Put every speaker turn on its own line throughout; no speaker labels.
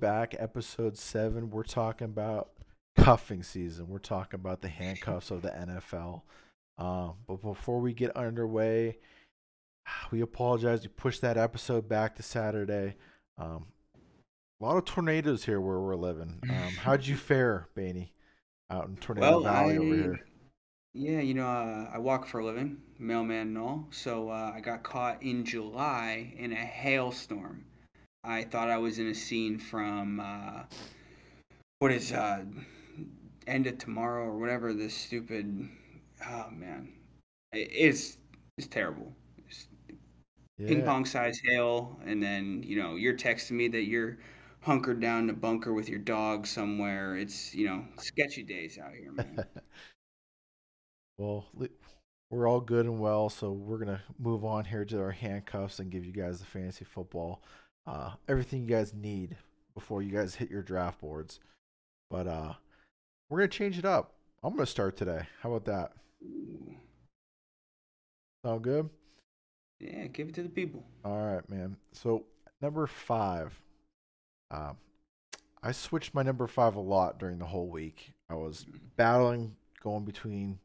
back. Episode seven. We're talking about cuffing season. We're talking about the handcuffs of the NFL. Um, but before we get underway, we apologize. We pushed that episode back to Saturday. Um, a lot of tornadoes here where we're living. Um, how'd you fare, Baney, out in Tornado
Well,
Valley
I
over here?
yeah, you know, uh, I walk for a living, mailman and all. So uh, I got caught in July in a hailstorm. I thought I was in a scene from uh, what is uh, End of Tomorrow or whatever. This stupid, oh man, It- it's it's terrible. It's ping pong size hail, and then you know you're texting me that you're hunkered down in a bunker with your dog somewhere. It's you know sketchy days out here, man.
well, li- we're all good and well, so we're gonna move on here to our handcuffs and give you guys the fantasy football, uh, everything you guys need before you guys hit your draft boards. But uh, we're gonna change it up. I'm gonna start today. How about that? Sound good?
Yeah, give it to the people.
All right, man. So number five, um, I switched my number five a lot during the whole week. I was battling, going between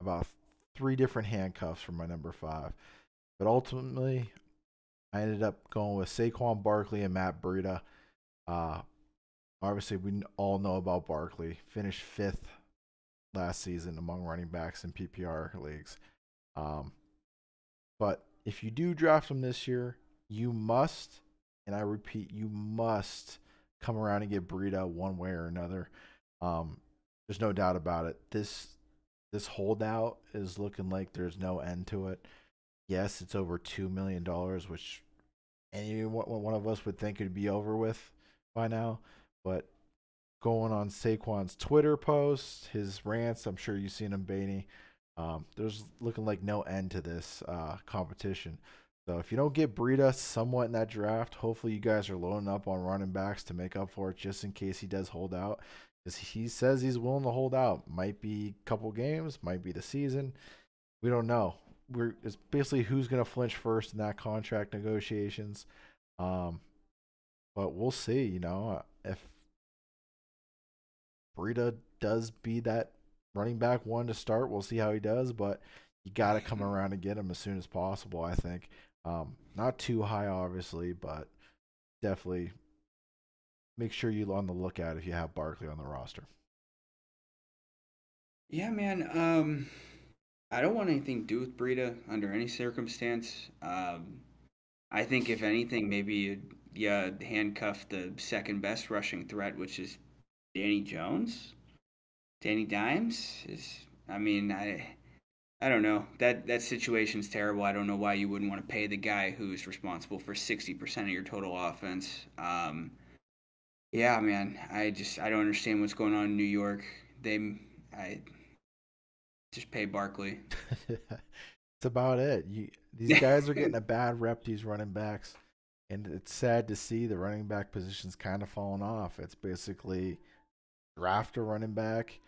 about three different handcuffs for my number five, but ultimately, I ended up going with Saquon Barkley and Matt Breida. Uh, obviously, we all know about Barkley. Finished fifth last season among running backs in PPR leagues. Um, but if you do draft him this year, you must, and I repeat, you must come around and get Burrito one way or another. Um, there's no doubt about it. This this holdout is looking like there's no end to it. Yes, it's over two million dollars, which any one of us would think it'd be over with by now. But going on Saquon's Twitter posts, his rants, I'm sure you've seen him, Baney. Um, there's looking like no end to this uh, competition. So if you don't get Breida somewhat in that draft, hopefully you guys are loading up on running backs to make up for it, just in case he does hold out. Because he says he's willing to hold out. Might be a couple games, might be the season. We don't know. We're it's basically who's gonna flinch first in that contract negotiations. Um, but we'll see. You know if Breida does be that running back one to start. We'll see how he does, but you got to come around and get him as soon as possible. I think um, not too high, obviously, but definitely make sure you're on the lookout if you have Barkley on the roster.
Yeah, man. Um, I don't want anything to do with Breida under any circumstance. Um, I think if anything, maybe yeah, handcuff the second best rushing threat, which is Danny Jones. Danny Dimes is. I mean, I. I don't know. That that situation's terrible. I don't know why you wouldn't want to pay the guy who's responsible for sixty percent of your total offense. Um, yeah, man. I just I don't understand what's going on in New York. They I just pay Barkley.
That's about it. You, these guys are getting a bad rep. These running backs, and it's sad to see the running back position's kind of falling off. It's basically draft a running back,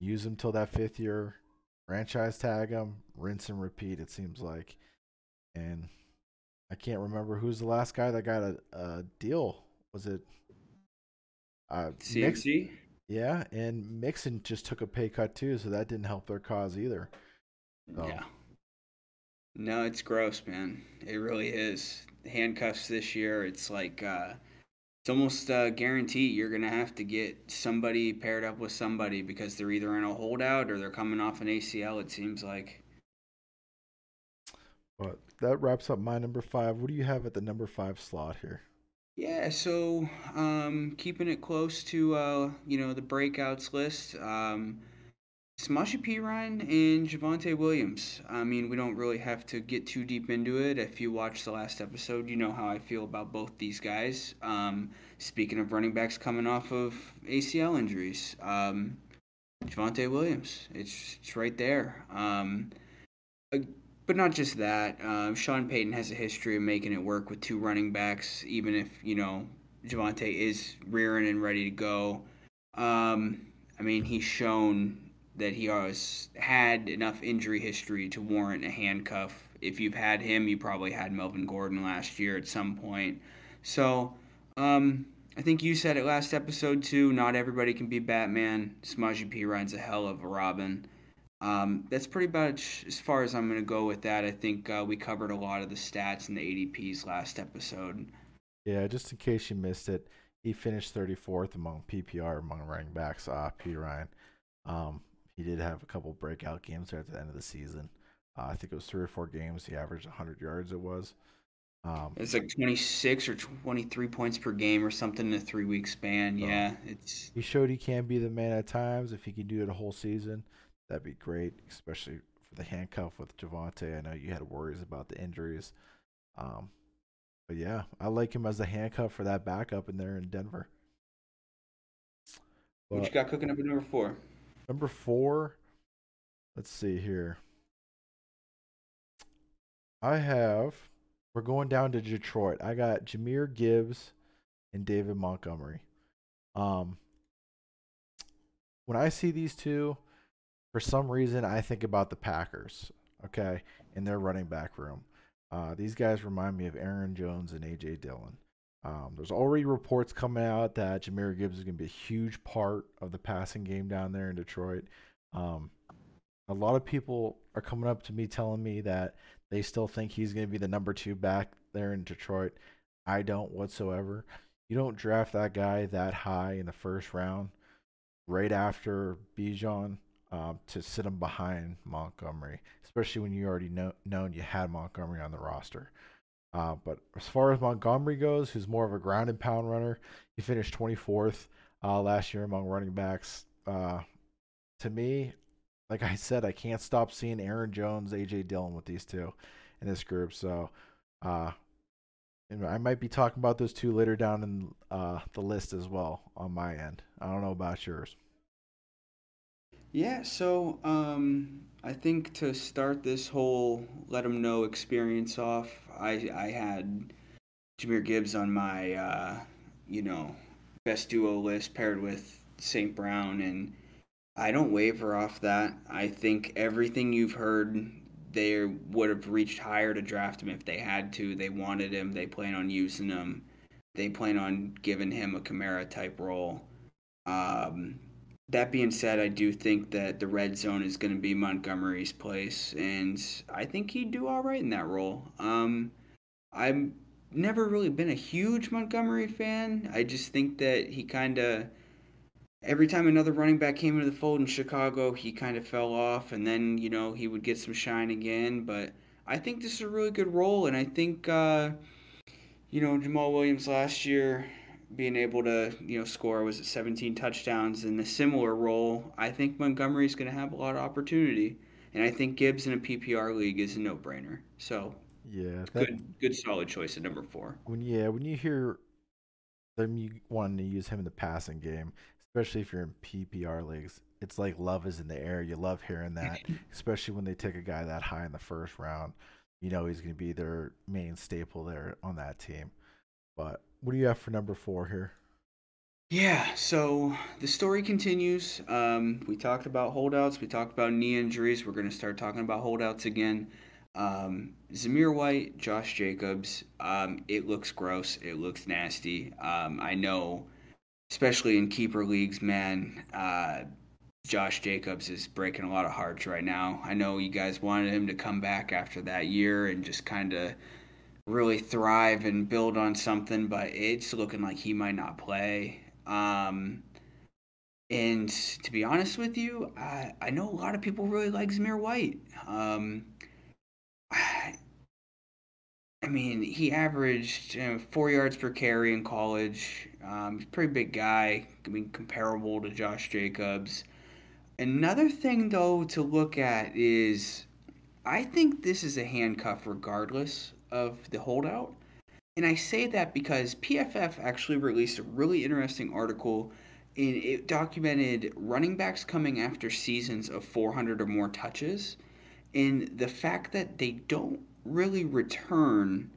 use them till that fifth year, franchise tag them, rinse and repeat. It seems like, and I can't remember who's the last guy that got a, a deal. Was it? Uh,
CMC.
Yeah, and Mixon just took a pay cut too, so that didn't help their cause either. So-
Yeah. No, it's gross, man. It really is. Handcuffs this year, it's like uh it's almost uh, guaranteed you're gonna have to get somebody paired up with somebody because they're either in a holdout or they're coming off an ACL. It seems like.
But that wraps up my number five. What do you have at the number five slot here?
Yeah, so um, keeping it close to uh, you know the breakouts list, um, Samaje Perine and Javonte Williams. I mean, we don't really have to get too deep into it. If you watched the last episode, you know how I feel about both these guys. Um, speaking of running backs coming off of ACL injuries, um, Javonte Williams, it's it's right there. Um, uh, but not just that. Um, Sean Payton has a history of making it work with two running backs, even if you know Javonte is rearing and ready to go. Um, I mean, he's shown that he has had enough injury history to warrant a handcuff. If you've had him, you probably had Melvin Gordon last year at some point. So um, I think you said it last episode too. Not everybody can be Batman. Samaje Perine's a hell of a Robin. Um, that's pretty much as far as I'm going to go with that. I think uh, we covered a lot of the stats and the ADPs last episode.
Yeah, just in case you missed it, he finished 34th among PPR among running backs. Uh, Perine. Um, he did have a couple breakout games there at the end of the season. Uh, I think it was three or four games. He averaged 100 yards. It was.
Um, it's like 26 or 23 points per game or something in a three week span. yeah, it's.
He showed he can be the man at times. If he can do it a whole season, that'd be great, especially for the handcuff with Javonte. I know you had worries about the injuries. Um, but yeah, I like him as a handcuff for that backup in there in Denver.
But, what you got cooking up at number four?
Number four, let's see here. I have we're going down to Detroit. I got Jahmyr Gibbs and David Montgomery. Um, when I see these two, for some reason, I think about the Packers, okay, in their running back room. Uh, these guys remind me of Aaron Jones and A.J. Dillon. Um, there's already reports coming out that Jahmyr Gibbs is going to be a huge part of the passing game down there in Detroit. Um, a lot of people are coming up to me telling me that they still think he's going to be the number two back there in Detroit. I don't whatsoever. You don't draft that guy that high in the first round, right after Bijan, um, to sit him behind Montgomery, especially when you already know known you had Montgomery on the roster. Uh, but as far as Montgomery goes, who's more of a ground and pound runner, he finished 24th uh, last year among running backs. Uh, to me, like I said, I can't stop seeing Aaron Jones, AJ Dillon with these two in this group. So, uh, I might be talking about those two later down in uh, the list as well on my end. I don't know about yours.
Yeah, so um, I think to start this whole let them know experience off, I I had Jahmyr Gibbs on my uh, you know best duo list paired with St. Brown and I don't waver off that. I think everything you've heard, they would have reached higher to draft him if they had to. They wanted him. They plan on using him. They plan on giving him a Kamara type role. Um, that being said, I do think that the red zone is going to be Montgomery's place, and I think he'd do all right in that role. Um, I've never really been a huge Montgomery fan. I just think that he kind of every time another running back came into the fold in Chicago, he kind of fell off, and then you know he would get some shine again. But I think this is a really good role, and I think uh, you know Jamaal Williams last year being able to you know score was it 17 touchdowns in a similar role. I think Montgomery's going to have a lot of opportunity, and I think Gibbs in a PPR league is a no-brainer. So
yeah,
that, good, good, solid choice at number four.
When yeah, when you hear them you wanting to use him in the passing game, especially if you're in PPR leagues. It's like love is in the air. You love hearing that, especially when they take a guy that high in the first round. You know he's going to be their main staple there on that team. But what do you have for number four here?
Yeah, so the story continues. Um, we talked about holdouts. We talked about knee injuries. We're going to start talking about holdouts again. Um, Zamir White, Josh Jacobs. Um, it looks gross. It looks nasty. Um, I know especially in keeper leagues, man. Uh, Josh Jacobs is breaking a lot of hearts right now. I know you guys wanted him to come back after that year and just kind of really thrive and build on something, but it's looking like he might not play. Um, and to be honest with you, I, I know a lot of people really like Zamir White. Um, I mean, he averaged you know, four yards per carry in college. Um, he's a pretty big guy. I mean, comparable to Josh Jacobs. Another thing, though, to look at is I think this is a handcuff regardless of the holdout. And I say that because PFF actually released a really interesting article and it documented running backs coming after seasons of 400 or more touches and the fact that they don't really return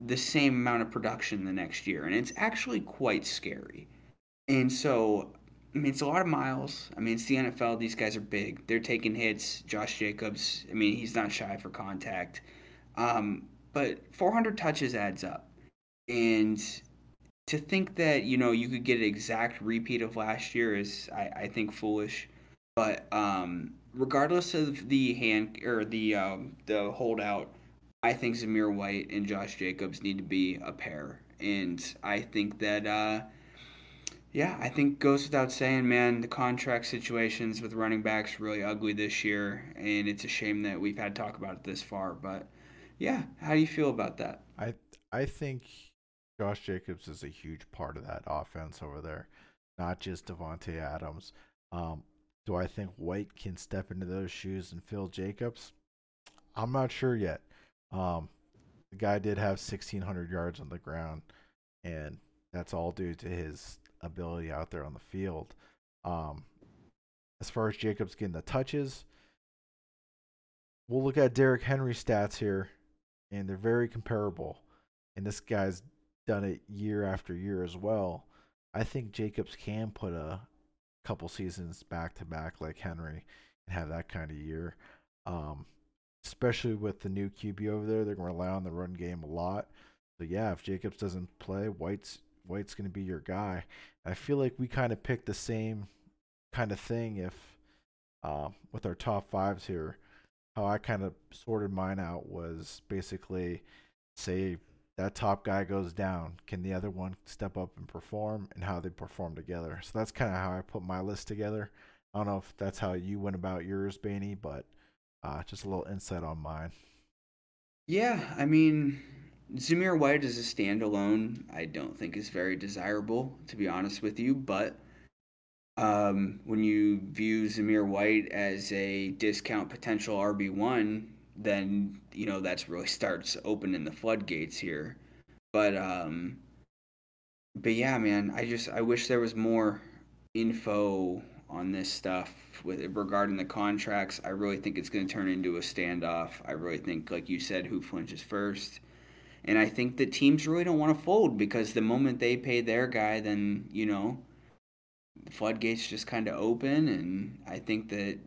the same amount of production the next year. And it's actually quite scary. And so, I mean, it's a lot of miles. I mean, it's the NFL. These guys are big. They're taking hits. Josh Jacobs, I mean, he's not shy for contact. Um, but 400 touches adds up. And to think that you know you could get an exact repeat of last year is I, I think foolish. But um, regardless of the hand or the um, the holdout, I think Zamir White and Josh Jacobs need to be a pair, and I think that uh, yeah, I think goes without saying, man. The contract situations with running backs really ugly this year, and it's a shame that we've had to talk about it this far. But yeah, how do you feel about that?
I I think Josh Jacobs is a huge part of that offense over there, not just Davante Adams. Um, do I think White can step into those shoes and fill Jacobs? I'm not sure yet. Um, the guy did have 1,600 yards on the ground, and that's all due to his ability out there on the field. Um, as far as Jacobs getting the touches, we'll look at Derrick Henry's stats here, and they're very comparable. And this guy's done it year after year as well. I think Jacobs can put a couple seasons back to back like Henry and have that kind of year. Um, especially with the new QB over there, they're going to rely on the run game a lot. So yeah, if Jacobs doesn't play, White's White's going to be your guy. I feel like we kind of picked the same kind of thing if uh, with our top fives here. How I kind of sorted mine out was basically say that top guy goes down, can the other one step up and perform, and how they perform together. So that's kind of how I put my list together. I don't know if that's how you went about yours, Baney, but uh, just a little insight on mine.
Yeah, I mean, Zamir White as a standalone, I don't think is very desirable, to be honest with you. But um, when you view Zamir White as a discount potential RB one, then you know that's really starts opening the floodgates here. But um, but yeah, man, I just I wish there was more info on this stuff with regarding the contracts. I really think it's going to turn into a standoff. I really think, like you said, who flinches first. And I think that teams really don't want to fold because the moment they pay their guy, then you know, the floodgates just kind of open. And I think that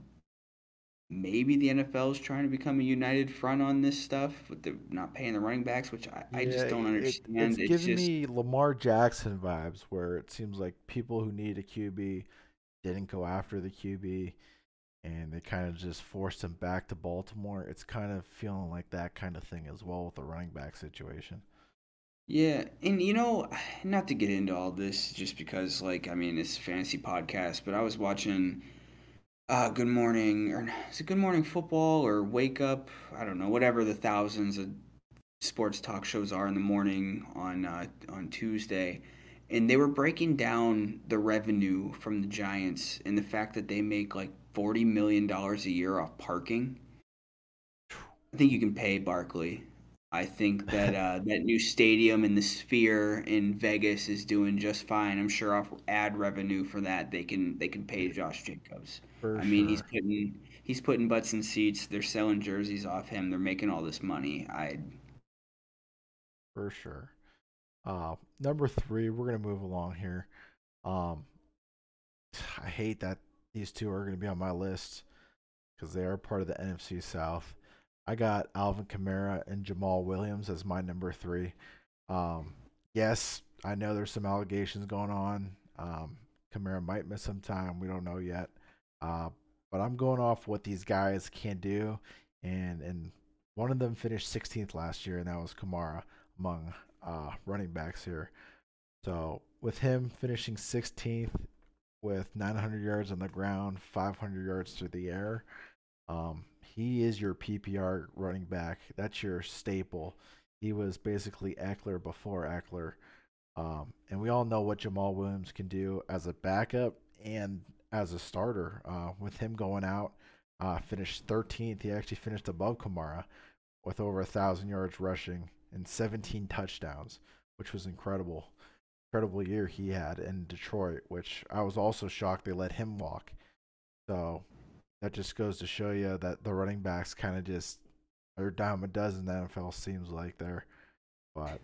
maybe the NFL is trying to become a united front on this stuff with the not paying the running backs, which I, I just don't understand.
It, it's, it's giving just... me Lamar Jackson vibes, where it seems like people who need a QB didn't go after the QB, and they kind of just forced him back to Baltimore. It's kind of feeling like that kind of thing as well with the running back situation.
Yeah, and you know, not to get into all this, just because, like, I mean, it's a fantasy podcast, but I was watching uh, Good Morning, or is it Good Morning Football or Wake Up? I don't know, whatever the thousands of sports talk shows are in the morning on uh, on Tuesday, and they were breaking down the revenue from the Giants and the fact that they make like forty million dollars a year off parking. I think you can pay Barkley I think that uh, that new stadium in the Sphere in Vegas is doing just fine. I'm sure off ad revenue for that they can they can pay Josh Jacobs. For I mean, he's putting he's putting butts in seats. They're selling jerseys off him. They're making all this money. I
for sure. Uh, number three, we're gonna move along here. Um, I hate that these two are gonna be on my list because they are part of the NFC South. I got Alvin Kamara and Jamaal Williams as my number three. Um, yes, I know there's some allegations going on. Um, Kamara might miss some time. We don't know yet. Uh, but I'm going off what these guys can do. And, and one of them finished 16th last year, and that was Kamara among uh, running backs here. So with him finishing 16th with 900 yards on the ground, 500 yards through the air, um, he is your PPR running back. That's your staple. He was basically Ekeler before Ekeler. Um, and we all know what Jamaal Williams can do as a backup and as a starter. Uh, with him going out, uh, finished 13th. He actually finished above Kamara with over a thousand yards rushing and 17 touchdowns, which was incredible. Incredible year he had in Detroit, which I was also shocked they let him walk. So that just goes to show you that the running backs kind of just are dime a dozen. The NFL seems like they're, but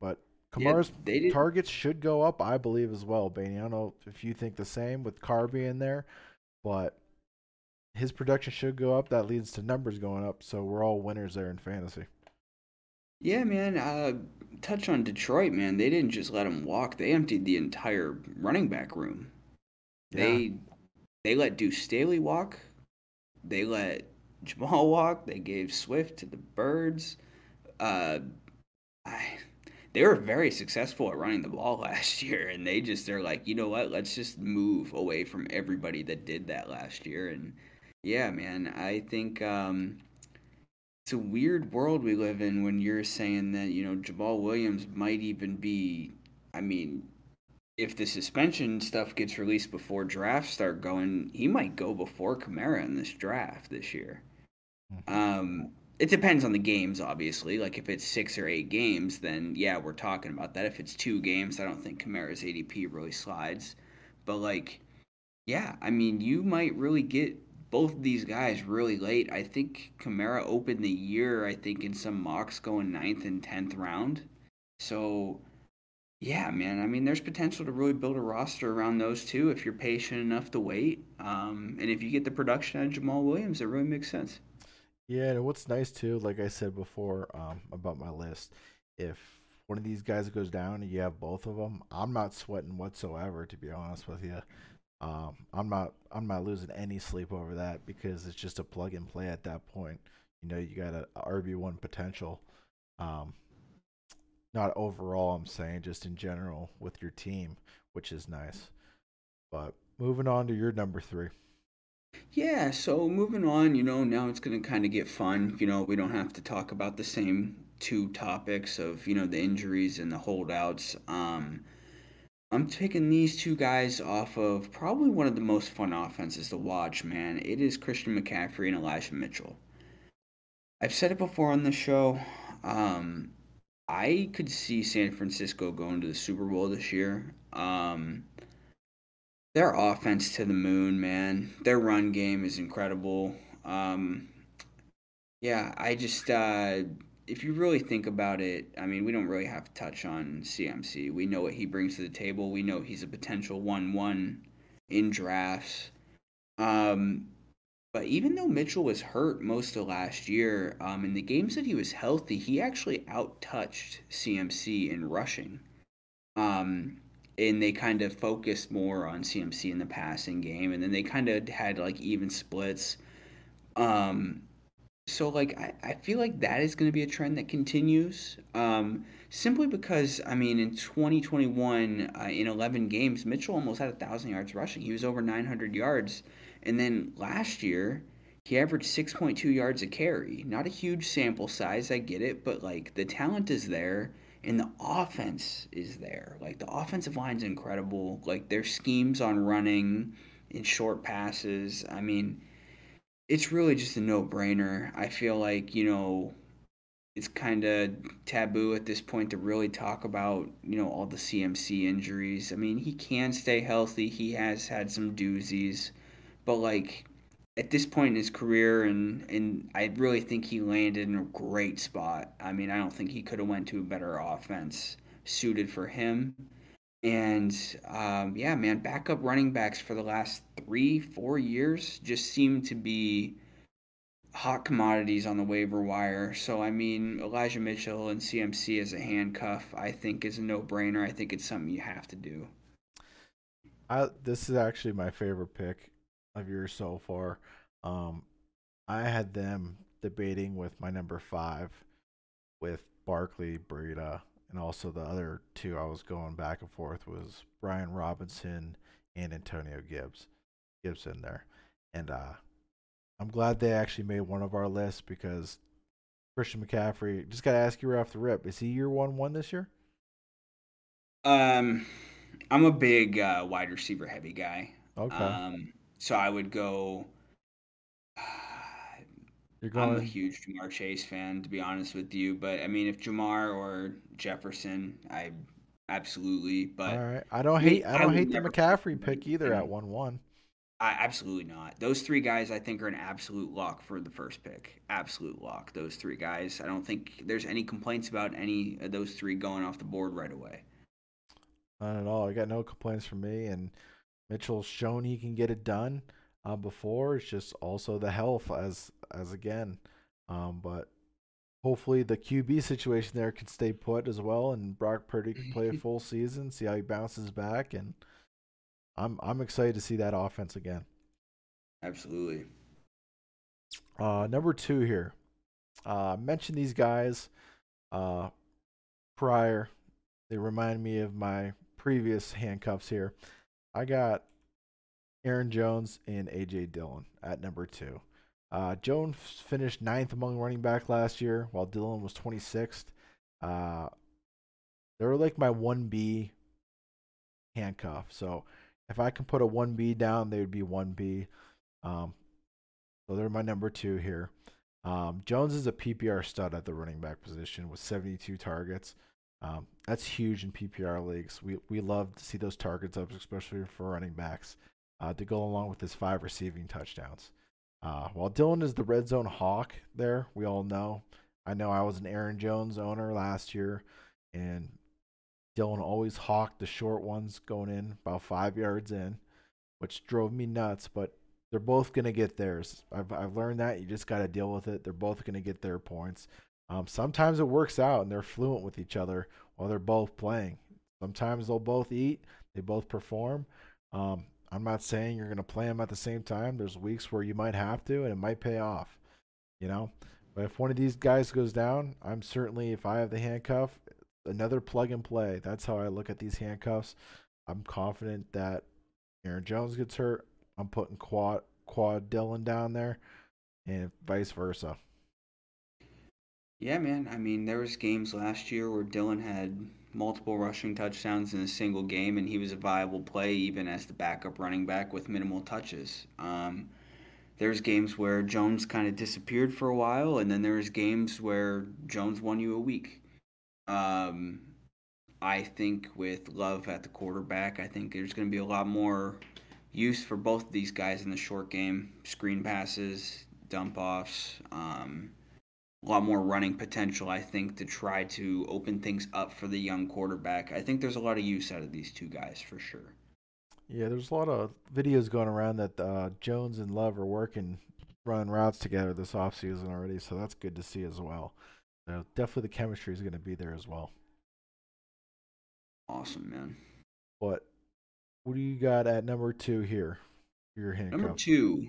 but Kamara's yeah, targets should go up, I believe as well. Baney, I don't know if you think the same with Carr being there, but his production should go up. That leads to numbers going up, so we're all winners there in fantasy.
Yeah, man. Uh, touch on Detroit, man. They didn't just let him walk; they emptied the entire running back room.
Yeah,
They they let Deuce Staley walk. They let Jamaal walk. They gave Swift to the Birds. Uh, I, they were very successful at running the ball last year, and they just they're like, you know what? Let's just move away from everybody that did that last year. And yeah, man, I think um, it's a weird world we live in when you're saying that you know Jamal Williams might even be. I mean, if the suspension stuff gets released before drafts start going, he might go before Kamara in this draft this year.
hmm
Um, it depends on the games, obviously. Like if it's six or eight games, then yeah, we're talking about that. If it's two games, I don't think Kamara's ADP really slides. But like, yeah, I mean, you might really get both of these guys really late. I think Kamara opened the year, I think, in some mocks going ninth and tenth round. So yeah, man. I mean, there's potential to really build a roster around those two if you're patient enough to wait. Um, and if you get the production out of Jamaal Williams, it really makes sense.
yeah. And what's nice too, like I said before, um, about my list, if one of these guys goes down and you have both of them, I'm not sweating whatsoever. To be honest with you, um, I'm not I'm not losing any sleep over that because it's just a plug and play at that point. You know, you got a, RB one potential. Um, not overall, I'm saying just in general with your team, which is nice. But moving on to your number three.
Yeah, so moving on, you know, now it's going to kind of get fun. You know, we don't have to talk about the same two topics of, you know, the injuries and the holdouts. Um, I'm taking these two guys off of probably one of the most fun offenses to watch, man. It is Christian McCaffrey and Elijah Mitchell. I've said it before on the show. Um, I could see San Francisco going to the Super Bowl this year. Um, their offense to the moon, man. Their run game is incredible. Um, yeah, I just uh, if you really think about it, I mean, we don't really have to touch on CMC. We know what he brings to the table. We know he's a potential one-one in drafts. Um, but even though Mitchell was hurt most of last year, um, in the games that he was healthy, he actually out-touched CMC in rushing. Um, and they kind of focused more on CMC in the passing game, and then they kind of had like even splits. Um, so like I, I feel like that is going to be a trend that continues. Um, simply because I mean in 2021 uh, in 11 games Mitchell almost had a thousand yards rushing. He was over 900 yards, and then last year he averaged 6.2 yards a carry. Not a huge sample size, I get it, but like the talent is there and the offense is there. Like the offensive line's incredible. Like their schemes on running and short passes. I mean it's really just a no-brainer. I feel like, you know, it's kind of taboo at this point to really talk about, you know, all the CMC injuries. I mean, he can stay healthy. He has had some doozies, but like at this point in his career and and I really think he landed in a great spot. I mean, I don't think he could have went to a better offense suited for him. And um, yeah, man, backup running backs for the last three, four years just seem to be hot commodities on the waiver wire. So I mean, Elijah Mitchell and CMC as a handcuff, I think is a no-brainer. I think it's something you have to do.
I this is actually my favorite pick of yours so far. Um, I had them debating with my number five with Barkley, Breida, and also the other two I was going back and forth was Brian Robinson and Antonio Gibbs. Gibson there, and uh, I'm glad they actually made one of our lists because Christian McCaffrey. Just gotta ask you right off the rip: Is he year one one this year?
Um, I'm a big uh, wide receiver heavy guy.
Okay,
Um, so I would go.
you're
I'm a huge Ja'Marr Chase fan, to be honest with you. But I mean, if Ja'Marr or Jefferson, I absolutely. But
right. I don't hate. I
I
don't
would
hate the McCaffrey pick either at one one.
I absolutely not. Those three guys, I think, are an absolute lock for the first pick. Absolute lock. Those three guys. I don't think there's any complaints about any of those three going off the board right away.
Not at all. I got no complaints from me, and Mitchell's shown he can get it done. Uh, before it's just also the health as as again. Um, but hopefully the QB situation there can stay put as well, and Brock Purdy can play a full season, see how he bounces back, and I'm I'm excited to see that offense again.
Absolutely.
Uh, number two here. Uh, mentioned these guys uh, prior. They remind me of my previous handcuffs here. I got Aaron Jones and AJ Dillon at number two. Uh, Jones finished ninth among running back last year, while Dillon was 26th. Uh, they were like my 1B handcuff. So if I can put a 1B down, they would be 1B. Um, so they're my number two here. Um, Jones is a PPR stud at the running back position with 72 targets. Um, that's huge in PPR leagues. We we love to see those targets up, especially for running backs, uh, to go along with his five receiving touchdowns. Uh, while Dillon is the red zone hawk, there we all know. I know I was an Aaron Jones owner last year, and Dillon always hawked the short ones going in about five yards in, which drove me nuts. But they're both gonna get theirs. I've I've learned that you just got to deal with it. They're both gonna get their points. Um, sometimes it works out and they're fluent with each other while they're both playing. Sometimes they'll both eat, they both perform. Um, I'm not saying you're going to play them at the same time. There's weeks where you might have to, and it might pay off, you know. But if one of these guys goes down, I'm certainly, if I have the handcuff, another plug and play. That's how I look at these handcuffs. I'm confident that Aaron Jones gets hurt. I'm putting quad quad Dillon down there, and vice versa.
Yeah, man. I mean, there was games last year where Dillon had multiple rushing touchdowns in a single game, and he was a viable play even as the backup running back with minimal touches. Um, there's games where Jones kind of disappeared for a while, and then there's games where Jones won you a week. Um, I think with Love at the quarterback, I think there's going to be a lot more use for both of these guys in the short game screen passes, dump offs. Um, a lot more running potential, I think, to try to open things up for the young quarterback. I think there's a lot of use out of these two guys for sure.
Yeah, there's a lot of videos going around that uh, Jones and Love are working, running routes together this offseason already, so that's good to see as well. So definitely the chemistry is going to be there as well.
Awesome, man.
But what do you got at number two here? Your handcuff.
Number two,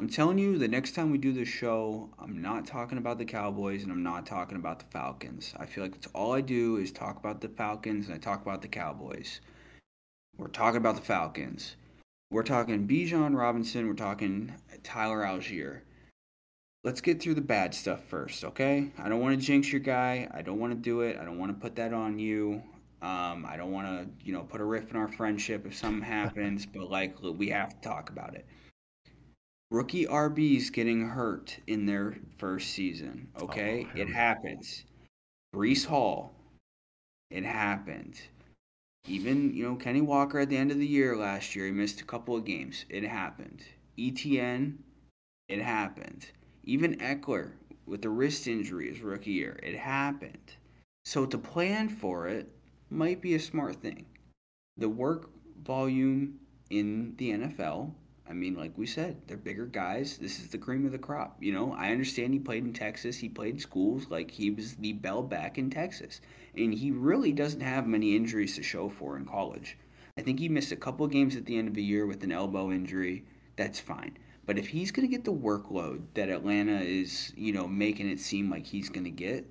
I'm telling you, the next time we do this show, I'm not talking about the Cowboys and I'm not talking about the Falcons. I feel like it's all I do is talk about the Falcons and I talk about the Cowboys. We're talking about the Falcons. We're talking Bijan Robinson. We're talking Tyler Allgeier. Let's get through the bad stuff first, okay? I don't want to jinx your guy. I don't want to do it. I don't want to put that on you. Um, I don't want to, you know, put a rift in our friendship if something happens, but like we have to talk about it rookie RBs getting hurt in their first season. Okay, oh, it happens. Breece Hall, it happened. Even you know Kenny Walker at the end of the year last year, he missed a couple of games. It happened. ETN, it happened. Even Ekeler with the wrist injury his rookie year, it happened. So to plan for it might be a smart thing. The work volume in the NFL I mean, like we said, they're bigger guys. This is the cream of the crop. You know, I understand he played in Texas. He played schools. Like he was the bell back in Texas, and he really doesn't have many injuries to show for in college. I think he missed a couple games at the end of the year with an elbow injury. That's fine. But if he's going to get the workload that Atlanta is, you know, making it seem like he's going to get,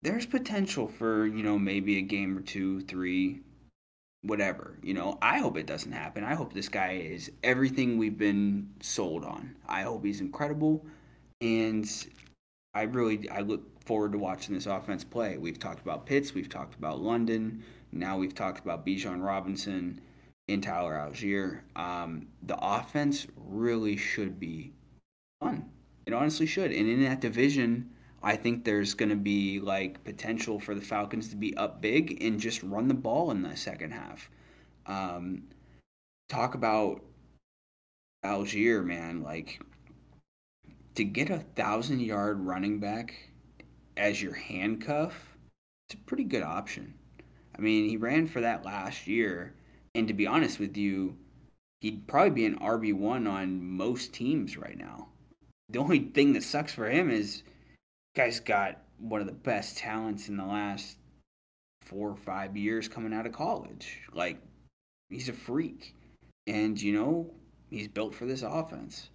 there's potential for, you know, maybe a game or two, three, whatever. You know, I hope it doesn't happen. I hope this guy is everything we've been sold on. I hope he's incredible, and I really I look forward to watching this offense play. We've talked about Pitts, we've talked about London, now we've talked about Bijan Robinson and Tyler Allgeier. Um, the offense really should be fun. It honestly should, and in that division I think there's going to be like potential for the Falcons to be up big and just run the ball in the second half. Um, talk about Allgeier, man. Like to get a thousand yard running back as your handcuff, it's a pretty good option. I mean, he ran for that last year, and to be honest with you, he'd probably be an RB one on most teams right now. The only thing that sucks for him is guy's got one of the best talents in the last four or five years coming out of college. Like, he's a freak. And, you know, he's built for this offense.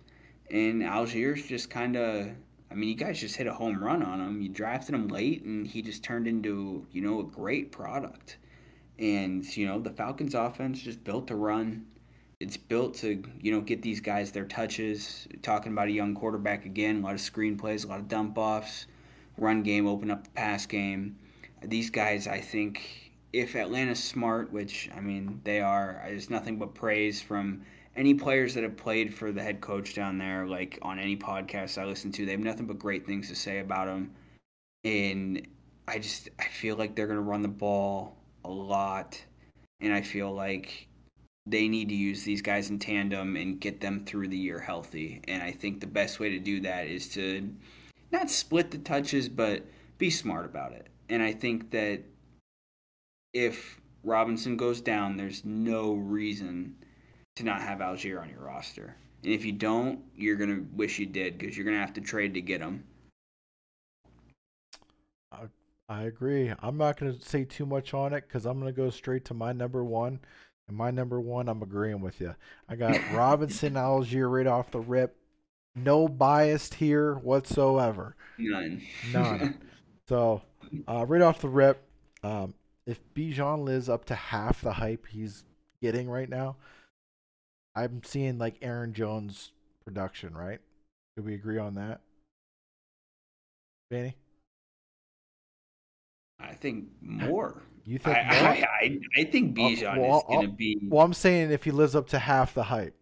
And Allgeier's just kind of, I mean, you guys just hit a home run on him. You drafted him late, and he just turned into, you know, a great product. And, you know, the Falcons offense just built to run. It's built to, you know, get these guys their touches. Talking about a young quarterback again, a lot of screen plays, a lot of dump offs, run game, open up the pass game. These guys, I think, if Atlanta's smart, which, I mean, they are, there's nothing but praise from any players that have played for the head coach down there, like on any podcast I listen to, they have nothing but great things to say about him. And I just, I feel like they're to run the ball a lot, and I feel like they need to use these guys in tandem and get them through the year healthy. And I think the best way to do that is to not split the touches, but be smart about it. And I think that if Robinson goes down, there's no reason to not have Allgeier on your roster. And if you don't, you're going to wish you did because you're going to have to trade to get him.
I, I agree. I'm not going to say too much on it because I'm going to go straight to my number one. And my number one, I'm agreeing with you. I got Robinson Allgeier right off the rip. No bias here whatsoever.
None.
None. so, uh, right off the rip, um, if Bijan lives up to half the hype he's getting right now, I'm seeing like Aaron Jones production, right? Do we agree on that? Danny?
I think more.
You think
I. I, I, I think oh, Bijan
well, oh,
is going to be.
Well, I'm saying if he lives up to half the hype.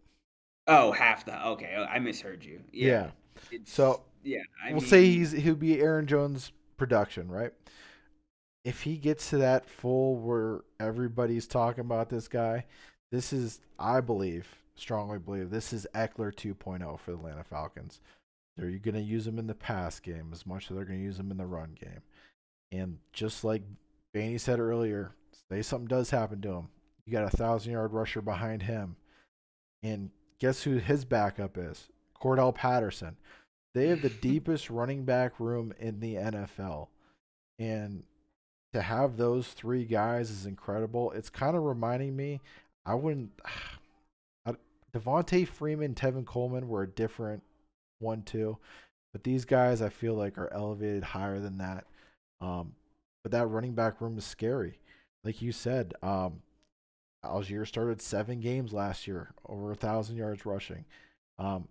Oh, half the. Okay, oh, I misheard you.
Yeah.
Yeah.
So
yeah, I
we'll
mean,
say he's he'll be Aaron Jones production, right? If he gets to that full where everybody's talking about this guy, this is I believe, strongly believe this is Ekeler 2.0 for the Atlanta Falcons. They're going to use him in the pass game as much as they're going to use him in the run game. And just like Baney said earlier, say something does happen to him, you got a thousand yard rusher behind him. And guess who his backup is? Cordarrelle Patterson. They have the deepest running back room in the NFL. And to have those three guys is incredible. It's kind of reminding me, I wouldn't. I, Devonta Freeman, Tevin Coleman were a different one, too. But these guys, I feel like, are elevated higher than that. Um, but that running back room is scary. Like you said, um, Allgeier started seven games last year, over a thousand yards rushing. Um,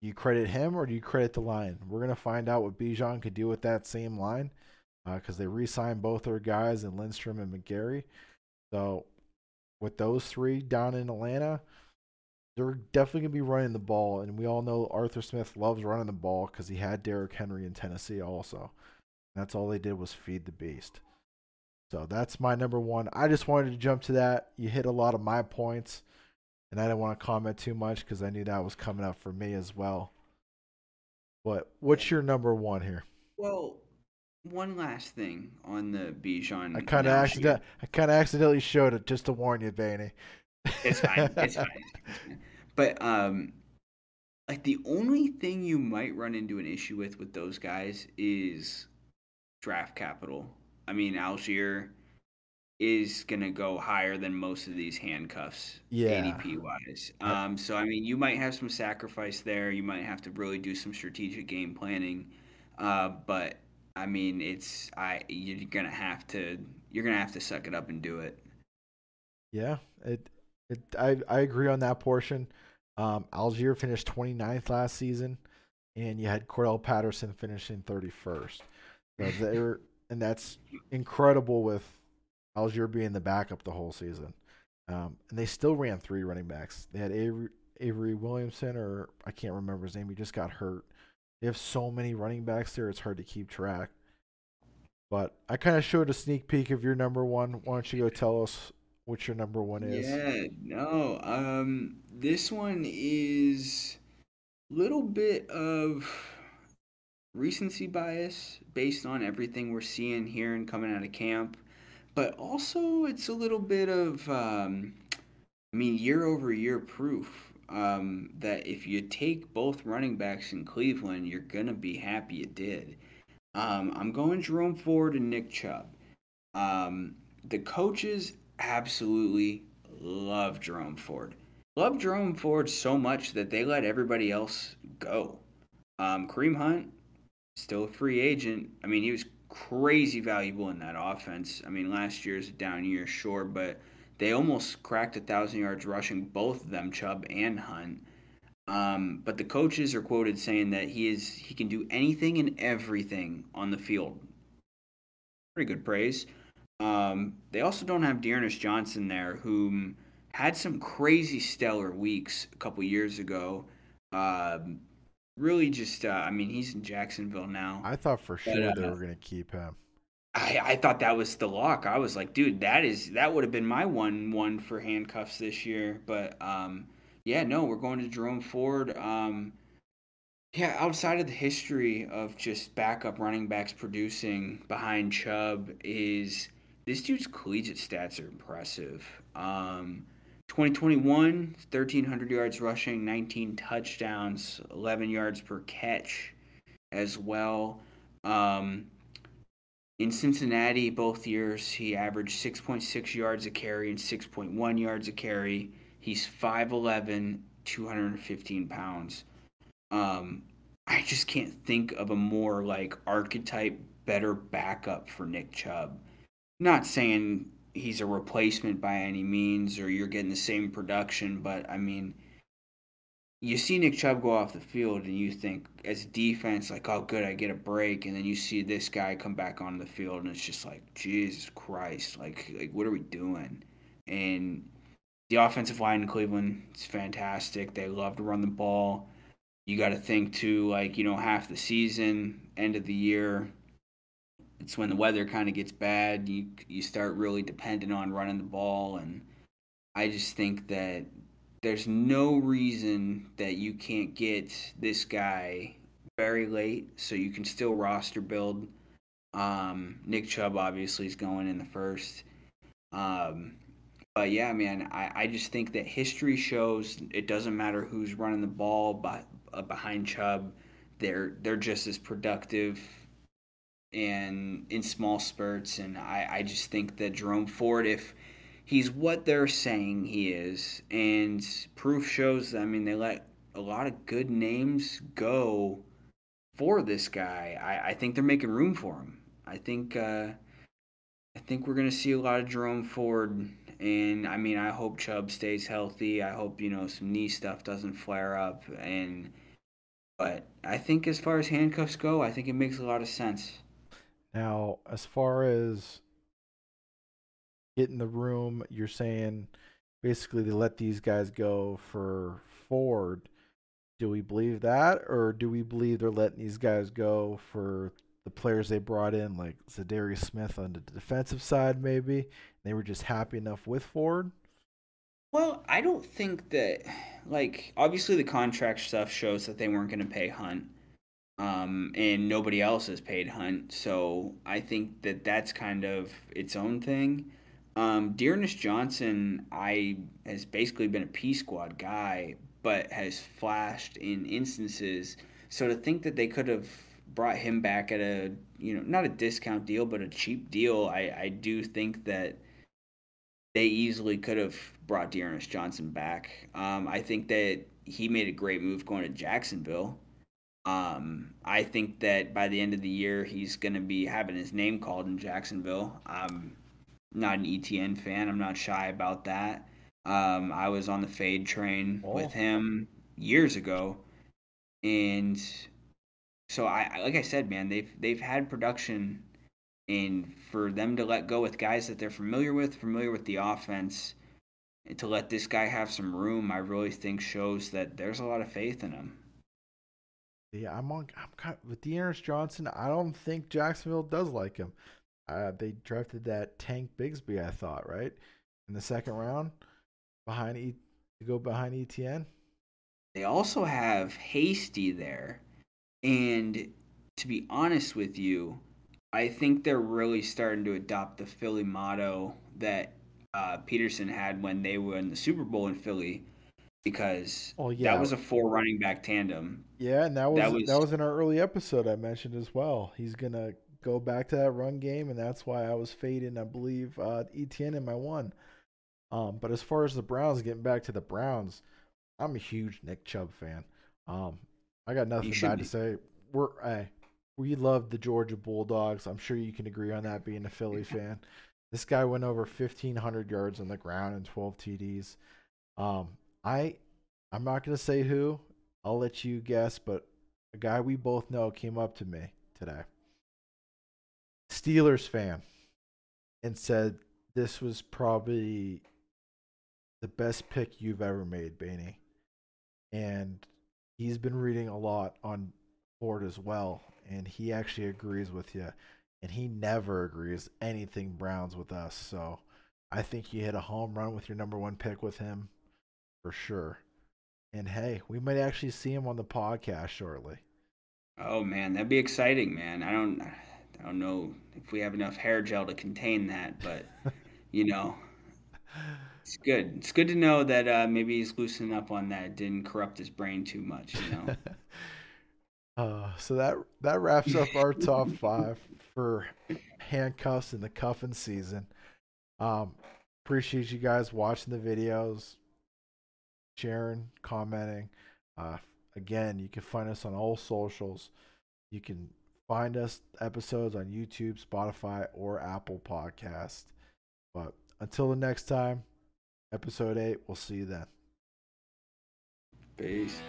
you credit him or do you credit the line? We're gonna find out what Bijan could do with that same line because they re-signed both their guys in Lindstrom and McGary. So with those three down in Atlanta, they're definitely gonna be running the ball, and we all know Arthur Smith loves running the ball because he had Derrick Henry in Tennessee also. That's all they did was feed the beast. So that's my number one. I just wanted to jump to that. You hit a lot of my points, and I didn't want to comment too much because I knew that was coming up for me as well. But what's your number one here?
Well, one last thing on the Bijan.
I kind of accident I kind of accidentally showed it just to warn you, Baney.
It's fine. It's fine. But um, like the only thing you might run into an issue with with those guys is draft capital. I mean, Allgeier is gonna go higher than most of these handcuffs,
Yeah.
ADP wise. Um, so I mean, you might have some sacrifice there. You might have to really do some strategic game planning. Uh, but I mean, it's I you're gonna have to you're gonna have to suck it up and do it.
Yeah, it it I I agree on that portion. Um, Allgeier finished 29th last season, and you had Cordarrelle Patterson finishing 31st. They're and that's incredible with Allgeier being the backup the whole season. Um, and they still ran three running backs. They had Avery, Avery Williamson, or I can't remember his name. He just got hurt. They have so many running backs there; it's hard to keep track. But I kind of showed a sneak peek of your number one. Why don't you go tell us what your number one is?
Yeah, no. Um, this one is a little bit of recency bias based on everything we're seeing here and coming out of camp, but also it's a little bit of, um, I mean, year over year proof um, that if you take both running backs in Cleveland, you're gonna be happy you did. Um, I'm going Jerome Ford and Nick Chubb. Um, the coaches absolutely love Jerome Ford. Love Jerome Ford so much that they let everybody else go. Um, Kareem Hunt, still a free agent. I mean, he was crazy valuable in that offense. I mean, last year's a down year, sure, but they almost cracked a thousand yards rushing, both of them, Chubb and Hunt. Um, but the coaches are quoted saying that he is he can do anything and everything on the field. Pretty good praise. Um, they also don't have D'Ernest Johnson there, whom had some crazy stellar weeks a couple years ago. Um, really, just uh, I mean, he's in Jacksonville now.
I thought for sure but, uh, they were going to keep him.
I, I thought that was the lock. I was like, dude, that is that would have been my one one for handcuffs this year. But um, yeah, no, we're going to Jerome Ford. Um, yeah, outside of the history of just backup running backs producing behind Chubb, is this dude's collegiate stats are impressive. Um, 2021, 1,300 yards rushing, 19 touchdowns, 11 yards per catch as well. Um, in Cincinnati, both years, he averaged 6.6 yards a carry and 6.1 yards a carry. He's 5'11, 215 pounds. Um, I just can't think of a more like archetype better backup for Nick Chubb. Not saying he's a replacement by any means or you're getting the same production, but I mean, you see Nick Chubb go off the field and you think as defense like oh good I get a break and then you see this guy come back on the field and it's just like Jesus Christ like like what are we doing and the offensive line in Cleveland is fantastic. They love to run the ball. You got to think too, like you know, half the season, end of the year. It's when the weather kind of gets bad. You you start really dependent on running the ball, and I just think that there's no reason that you can't get this guy very late, so you can still roster build. Um, Nick Chubb obviously is going in the first. Um, but yeah, man, I, I just think that history shows it doesn't matter who's running the ball but, uh, behind Chubb. They're they're just as productive and in small spurts. And I, I just think that Jerome Ford, if he's what they're saying he is, and proof shows, I mean, they let a lot of good names go for this guy. I, I think they're making room for him. I think uh, I think we're gonna see a lot of Jerome Ford and I mean, I hope Chubb stays healthy. I hope you know some knee stuff doesn't flare up. And but I think as far as handcuffs go, I think it makes a lot of sense.
Now, as far as getting the room, you're saying basically they let these guys go for Ford. Do we believe that, or do we believe they're letting these guys go for the players they brought in, like Za'Darius Smith on the defensive side, maybe they were just happy enough with Ford.
Well, I don't think that, like, obviously the contract stuff shows that they weren't going to pay Hunt, um, and nobody else has paid Hunt. So I think that that's kind of its own thing. Um, D'Ernest Johnson, I has basically been a P squad guy, but has flashed in instances. So to think that they could have brought him back at a you know not a discount deal but a cheap deal i i do think that they easily could have brought D'Ernest Johnson back. Um, I think that he made a great move going to Jacksonville. Um, I think that by the end of the year, he's going to be having his name called in Jacksonville. I'm not an ETN fan. I'm not shy about that. Um, I was on the fade train oh. with him years ago, and so I, like I said, man, they've they've had production, and for them to let go with guys that they're familiar with, familiar with the offense, and to let this guy have some room, I really think shows that there's a lot of faith in him.
Yeah, I'm on. I'm kind of, with D'Ernest Johnson. I don't think Jacksonville does like him. Uh, they drafted that Tank Bigsby, I thought, right in the second round, behind e, to go behind ETN.
They also have Hasty there and to be honest with you, I think they're really starting to adopt the Philly motto that uh, Pederson had when they were in the Super Bowl in Philly. Because
Oh yeah,
that was a four running back tandem.
yeah, and that was,
That
that was
was
in our early episode I mentioned as well. He's gonna go back to that run game, and that's why I was fading, I believe, uh, ETN in my one. Um, but as far as the Browns, getting back to the Browns, I'm a huge Nick Chubb fan. Um, I got nothing bad
be.
to say. We're hey, we love the Georgia Bulldogs. I'm sure you can agree on that being a Philly fan. This guy went over 1500 yards on the ground and 12 TDs. Um, I I'm not gonna say who. I'll let you guess, but a guy we both know came up to me today. Steelers fan, and said this was probably the best pick you've ever made, Baney. And he's been reading a lot on Ford as well, and he actually agrees with you. And he never agrees anything Browns with us. So I think you hit a home run with your number one pick with him for sure. And hey, we might actually see him on the podcast shortly.
Oh man, that'd be exciting, man. I don't I don't know if we have enough hair gel to contain that, but you know, it's good. It's good to know that uh, maybe he's loosening up on that. It didn't corrupt his brain too much, you know.
Uh, so that that wraps up our top five for handcuffs in the cuffing season. Um, appreciate you guys watching the videos, sharing, commenting. Uh, again, you can find us on all socials. You can find us episodes on YouTube, Spotify, or Apple Podcast. But until the next time, episode eight. We'll see you then.
Peace.